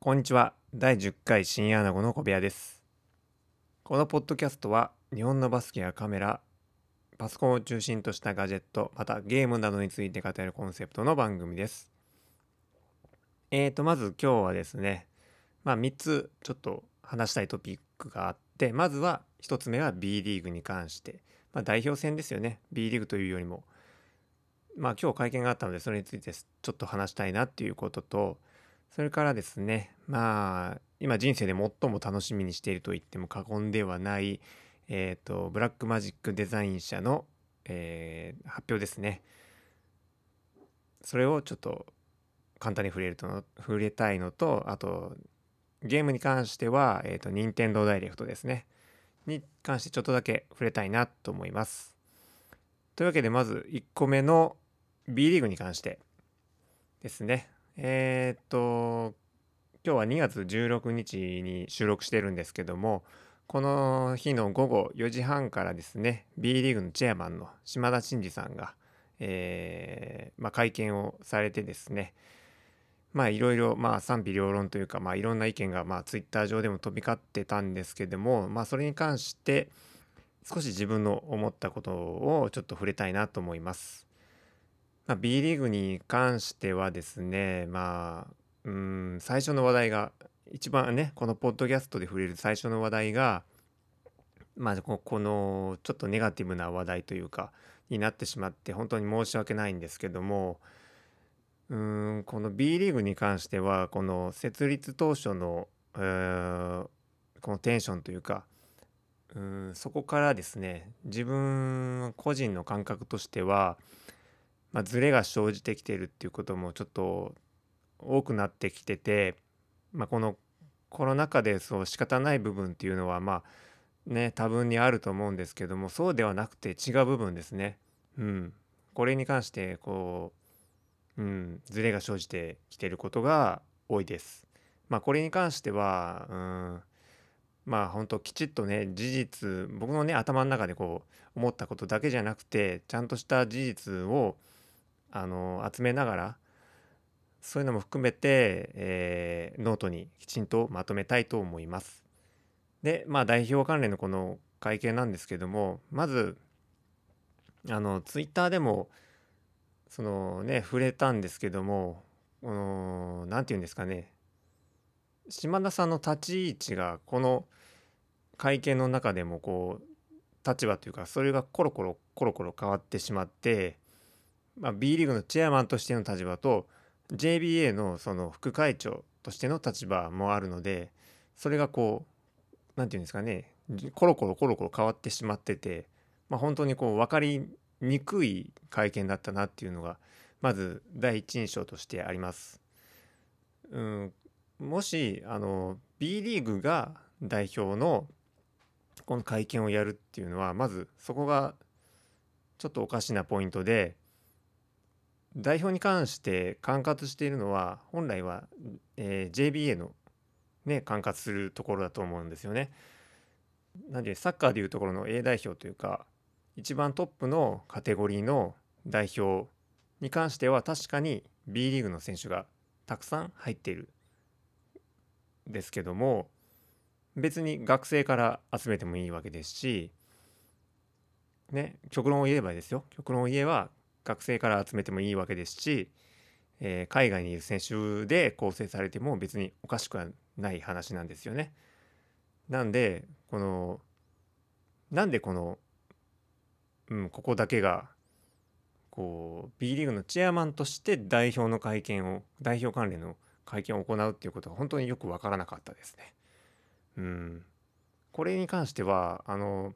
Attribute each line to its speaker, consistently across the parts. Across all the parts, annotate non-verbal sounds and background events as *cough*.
Speaker 1: こんにちは。第10回深夜アナゴの小部屋です。このポッドキャストは日本のバスケやカメラパソコンを中心としたガジェットまたゲームなどについて語るコンセプトの番組です。えーとまず今日はですねまあ3つちょっと話したいトピックがあってまずは1つ目は B リーグに関してまあ代表戦ですよね。B リーグというよりも。まあ今日会見があったのでそれについてちょっと話したいなっていうこととそれからですねまあ今人生で最も楽しみにしていると言っても過言ではないえっ、ー、とブラックマジックデザイン社の、えー、発表ですねそれをちょっと簡単に触れると触れたいのとあとゲームに関しては、えっ、ー、と、任天堂ダイレクトですね。に関してちょっとだけ触れたいなと思います。というわけで、まず1個目の B リーグに関してですね。えっ、と、今日は2月16日に収録してるんですけども、この日の午後4時半からですね、B リーグのチェアマンの島田真二さんが、えーまあ、会見をされてですね、まあいろいろま賛否両論というかまあいろんな意見がまあツイッター上でも飛び交ってたんですけどもまあそれに関して少し自分の思ったことをちょっと触れたいなと思います。まあ、B リーグに関してはですねまあうん最初の話題が一番ねこのポッドキャストで触れる最初の話題がまあこのちょっとネガティブな話題というかになってしまって本当に申し訳ないんですけどもうんこの B リーグに関してはこの設立当初の、えー、このテンションというかうんそこからですね自分個人の感覚としては、まあ、ズレが生じてきてるっていうこともちょっと多くなってきてて、まあ、このコロナ禍でそう仕方ない部分っていうのはまあね多分にあると思うんですけどもそうではなくて違う部分ですね。うん、これに関してこううん、ズレが生じてきてることが多いです。まあこれに関しては、うん、まあ本当きちっとね事実僕のね頭の中でこう思ったことだけじゃなくてちゃんとした事実をあの集めながらそういうのも含めて、えー、ノートにきちんとまとめたいと思います。でまあ代表関連のこの会見なんですけどもまずあのツイッターでもそのね触れたんですけども何て言うんですかね島田さんの立ち位置がこの会見の中でもこう立場というかそれがコロコロコロコロ変わってしまって、まあ、B リーグのチェアマンとしての立場と JBA のその副会長としての立場もあるのでそれがこう何て言うんですかねコロコロコロコロ変わってしまってて、まあ、本当にこう分かりにくい会見だったなっていうのがまず第一印象としてあります。うん、もしあの B リーグが代表のこの会見をやるっていうのはまずそこがちょっとおかしなポイントで代表に関して管轄しているのは本来は、えー、JBA のね管轄するところだと思うんですよね。なんでサッカーでいうところの A 代表というか一番トップのカテゴリーの代表に関しては確かに B リーグの選手がたくさん入っているですけども別に学生から集めてもいいわけですしね極論を言えばですよ極論を言えば学生から集めてもいいわけですし、えー、海外にいる選手で構成されても別におかしくはない話なんですよね。なんでこのなんでこのうん、ここだけがこう B リーグのチェアマンとして代表の会見を代表関連の会見を行うっていうことが本当によく分からなかったですね。うん、これに関してはあの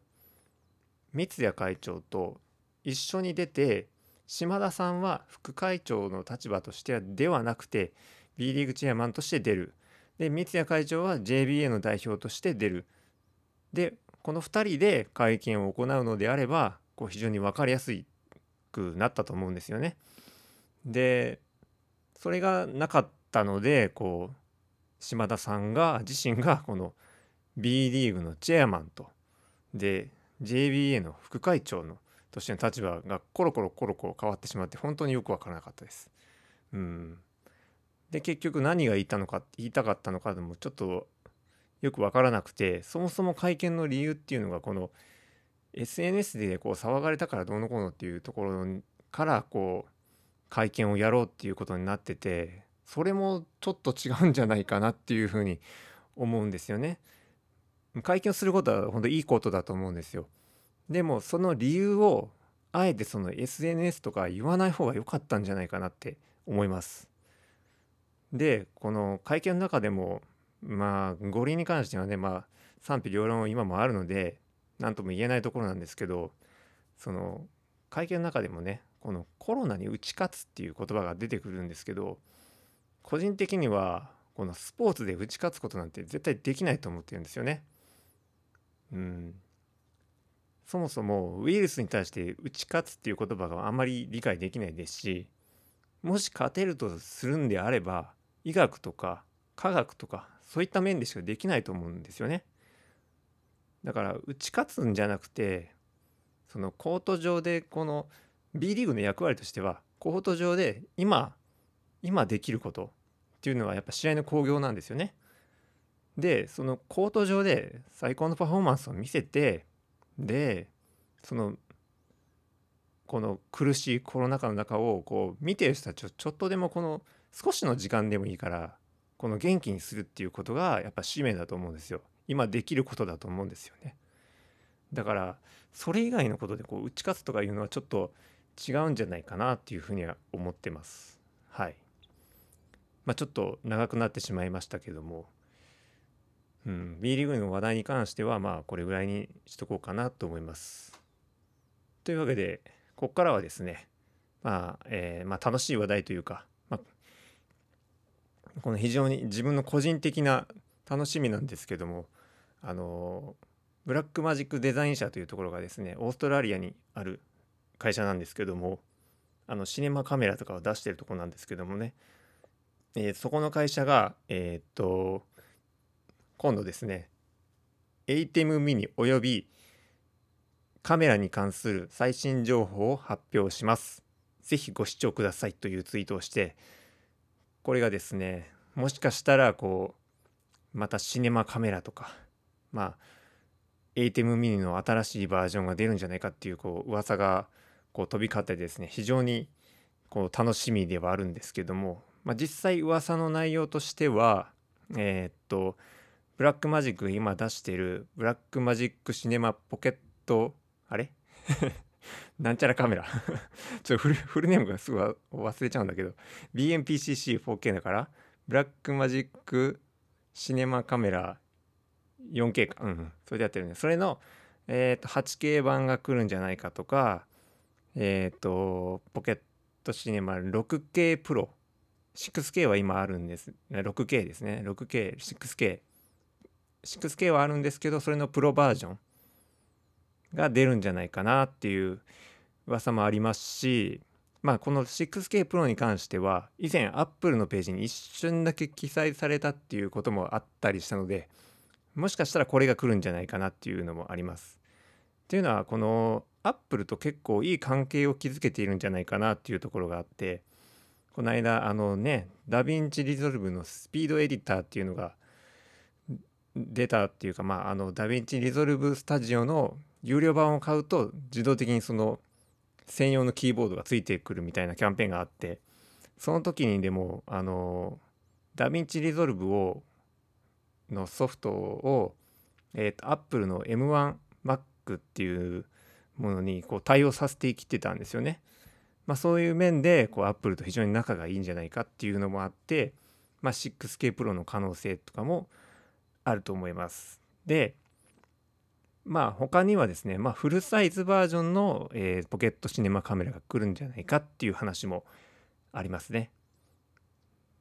Speaker 1: 三谷会長と一緒に出て島田さんは副会長の立場としてはではなくて B リーグチェアマンとして出る。で三谷会長は JBA の代表として出る。でこの2人で会見を行うのであればこう非常に分かりやすくなったと思うんですよね。でそれがなかったのでこう島田さんが自身がこの B リーグのチェアマンと。で JBA の副会長のとしての立場がコロコロコロコロ変わってしまって本当によく分からなかったです。うん、で結局何が言いたのか言いたかったのかでもちょっとよく分からなくてそもそも会見の理由っていうのがこの SNS でこう騒がれたからどうのこうのっていうところからこう会見をやろうっていうことになっててそれもちょっと違うんじゃないかなっていうふうに思うんですよね。会見をすることは本当いいことだと思うんですよ。でもその理由をあえてその SNS とか言わない方が良かったんじゃないかなって思います。でこの会見の中でもまあ五輪に関してはねまあ賛否両論今もあるので何とも言えないところなんですけどその会見の中でもねこのコロナに打ち勝つっていう言葉が出てくるんですけど個人的にはこのスポーツで打ち勝つことなんて絶対できないと思ってるんですよね。うん、そもそもウイルスに対して打ち勝つっていう言葉があんまり理解できないですしもし勝てるとするんであれば医学とか科学とかそういった面でしかできないと思うんですよね。だから打ち勝つんじゃなくてそのコート上でこの B リーグの役割としてはコート上で今今できることっていうのはやっぱ試合の興行なんですよね。でそのコート上で最高のパフォーマンスを見せてでそのこの苦しいコロナ禍の中をこう見てる人たちをちょっとでもこの少しの時間でもいいからこの元気にするっていうことがやっぱ使命だと思うんですよ。今できることだと思うんですよね。だからそれ以外のことでこう打ち勝つとかいうのはちょっと違うんじゃないかなっていうふうには思ってます。はい。まあ、ちょっと長くなってしまいましたけども、うん、B リーグの話題に関してはまあこれぐらいにしとこうかなと思います。というわけでここからはですねまあ、えー、まあ楽しい話題というか、まあ、この非常に自分の個人的な楽しみなんですけどもあのブラックマジックデザイン社というところがですねオーストラリアにある会社なんですけどもあのシネマカメラとかを出してるとこなんですけどもね、えー、そこの会社がえー、っと今度ですね ATEM ミニおよびカメラに関する最新情報を発表します。ぜひご視聴くださいというツイートをしてこれがですねもしかしたらこうまたシネマカメラとかまあ ATEM ミニの新しいバージョンが出るんじゃないかっていうこう噂がこう飛び交ってですね非常にこう楽しみではあるんですけども、まあ、実際噂の内容としてはえー、っとブラックマジック今出してるブラックマジックシネマポケットあれ？*laughs* なんちゃらカメラ。*laughs* ちょっとフルネームがすぐ忘れちゃうんだけど BMPCC4K だからブラックマジックシネマカメラ 4K か。うんそれでやってるねそれのえ、ー、と 8K 版が来るんじゃないかとかえっ、ー、とポケットシネマ 6K プロ。6K は今あるんです。6K ですね。6K6K 6K はあるんですけどそれのプロバージョンが出るんじゃないかなっていう噂もありますしまあこの 6K プロに関しては以前 Apple のページに一瞬だけ記載されたっていうこともあったりしたのでもしかしたらこれが来るんじゃないかなっていうのもあります。っていうのはこのアップルと結構いい関係を築けているんじゃないかなっていうところがあってこの間あのねダヴィンチリゾルブのスピードエディターっていうのが出たっていうかまああのダヴィンチリゾルブスタジオの有料版を買うと自動的にその専用のキーボードがついてくるみたいなキャンペーンがあってその時にでもあのダヴィンチリゾルブをのソフトを、えーと、Apple の M1Mac っていうものにこう対応させてきてたんですよね。まあ、そういう面でこう Apple と非常に仲がいいんじゃないかっていうのもあって、まあ、6K Pro の可能性とかもあると思います。でまあ他にはですね、まあ、フルサイズバージョンの、えー、ポケットシネマカメラが来るんじゃないかっていう話もありますね。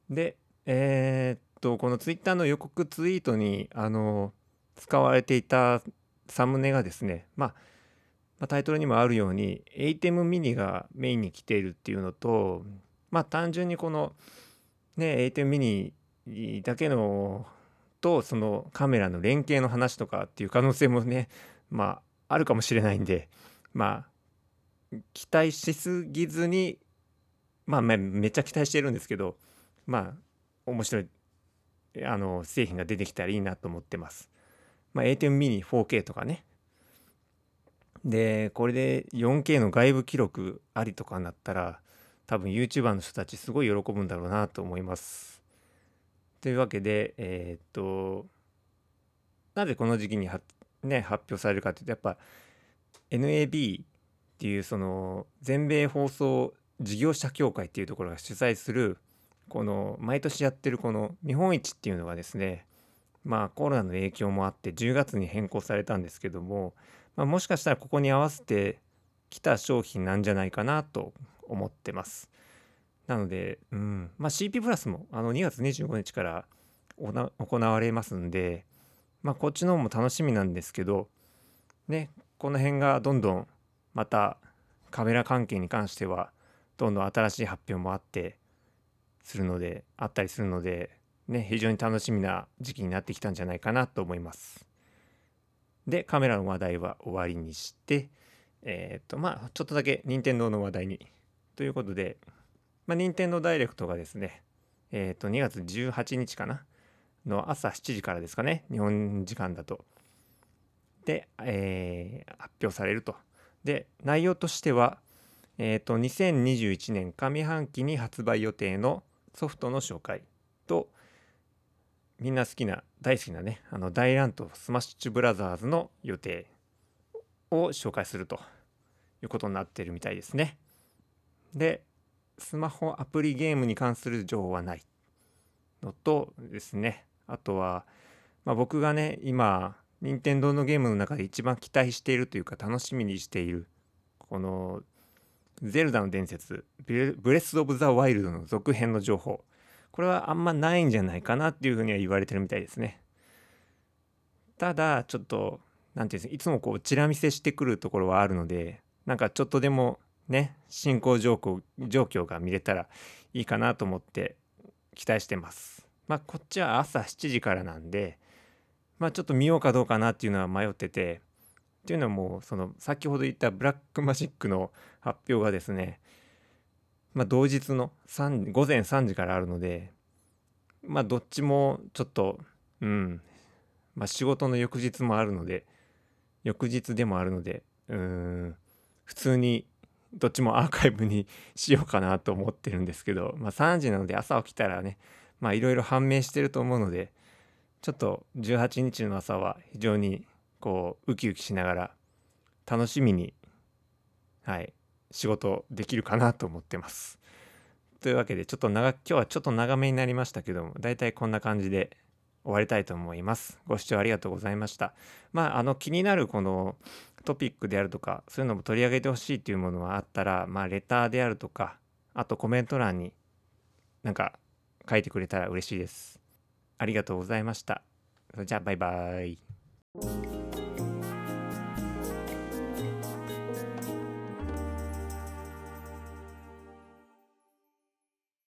Speaker 1: で、えー、っとこのツイッターの予告ツイートにあの使われていたサムネがですね、まあ、まあ、タイトルにもあるように ATEM ミニがメインに来ているっていうのとまあ単純にこのね ATEM ミニだけのとそのカメラの連携の話とかっていう可能性もね *laughs* まああるかもしれないんでまあ期待しすぎずにまあめっちゃ期待してるんですけどまあ面白いあの製品が出てきたらいいなと思ってます。まあ、A10 ミニ 4K とかね。でこれで 4K の外部記録ありとかになったら多分 YouTuber の人たちすごい喜ぶんだろうなと思います。というわけでえー、っとなぜこの時期には、ね、発表されるかというとやっぱ NAB っていうその全米放送事業者協会っていうところが主催するこの毎年やってるこの見本市っていうのがですねまあコロナの影響もあって10月に変更されたんですけども、まあ、もしかしたらここに合わせてきた商品なんじゃないかなと思ってます。なので、うんまあ、CP プラスもあの2月25日から行われますんで、まあ、こっちの方も楽しみなんですけど、ね、この辺がどんどんまたカメラ関係に関してはどんどん新しい発表もあってするのであったりするのでね非常に楽しみな時期になってきたんじゃないかなと思います。でカメラの話題は終わりにしてえっ、とまあちょっとだけ任天堂の話題にということでまあ任天堂ダイレクトがですねえっ、と2月18日かな？の朝7時からですかね？日本時間だと。で、えー、発表されると。で内容としてはえっ、と2021年上半期に発売予定のソフトの紹介とみんな好きな大好きなねあの大乱闘スマッシュブラザーズの予定を紹介するということになってるみたいですね。でスマホアプリゲームに関する情報はないのとですね。あとは、まあ、僕がね今任天堂のゲームの中で一番期待しているというか楽しみにしているこのゼルダの伝説ブレス・オブ・ザ・ワイルドの続編の情報。これはあんまないんじゃないかなっていうふうには言われてるみたいですね。ただちょっと何て言うんですかいつもこうチラ見せしてくるところはあるのでなんかちょっとでもね進行状況状況が見れたらいいかなと思って期待してます。まあこっちは朝7時からなんでまあちょっと見ようかどうかなっていうのは迷っててっていうのはもうその先ほど言ったブラックマジックの発表がですね、まあ、同日の3午前3時からあるのでまあどっちもちょっとうんまあ仕事の翌日もあるので翌日でもあるのでうん普通にどっちもアーカイブにしようかなと思ってるんですけど、まあ、3時なので朝起きたらねいろいろ判明してると思うのでちょっと18日の朝は非常にこうウキウキしながら楽しみにはい仕事できるかなと思ってます。というわけでちょっと長今日はちょっと長めになりましたけどもだいたいこんな感じで終わりたいと思います。ご視聴ありがとうございました。まああの気になるこのトピックであるとかそういうのも取り上げてほしいっていうものはあったらまあレターであるとかあとコメント欄になんか書いてくれたら嬉しいです。ありがとうございました。それじゃあバイバイ。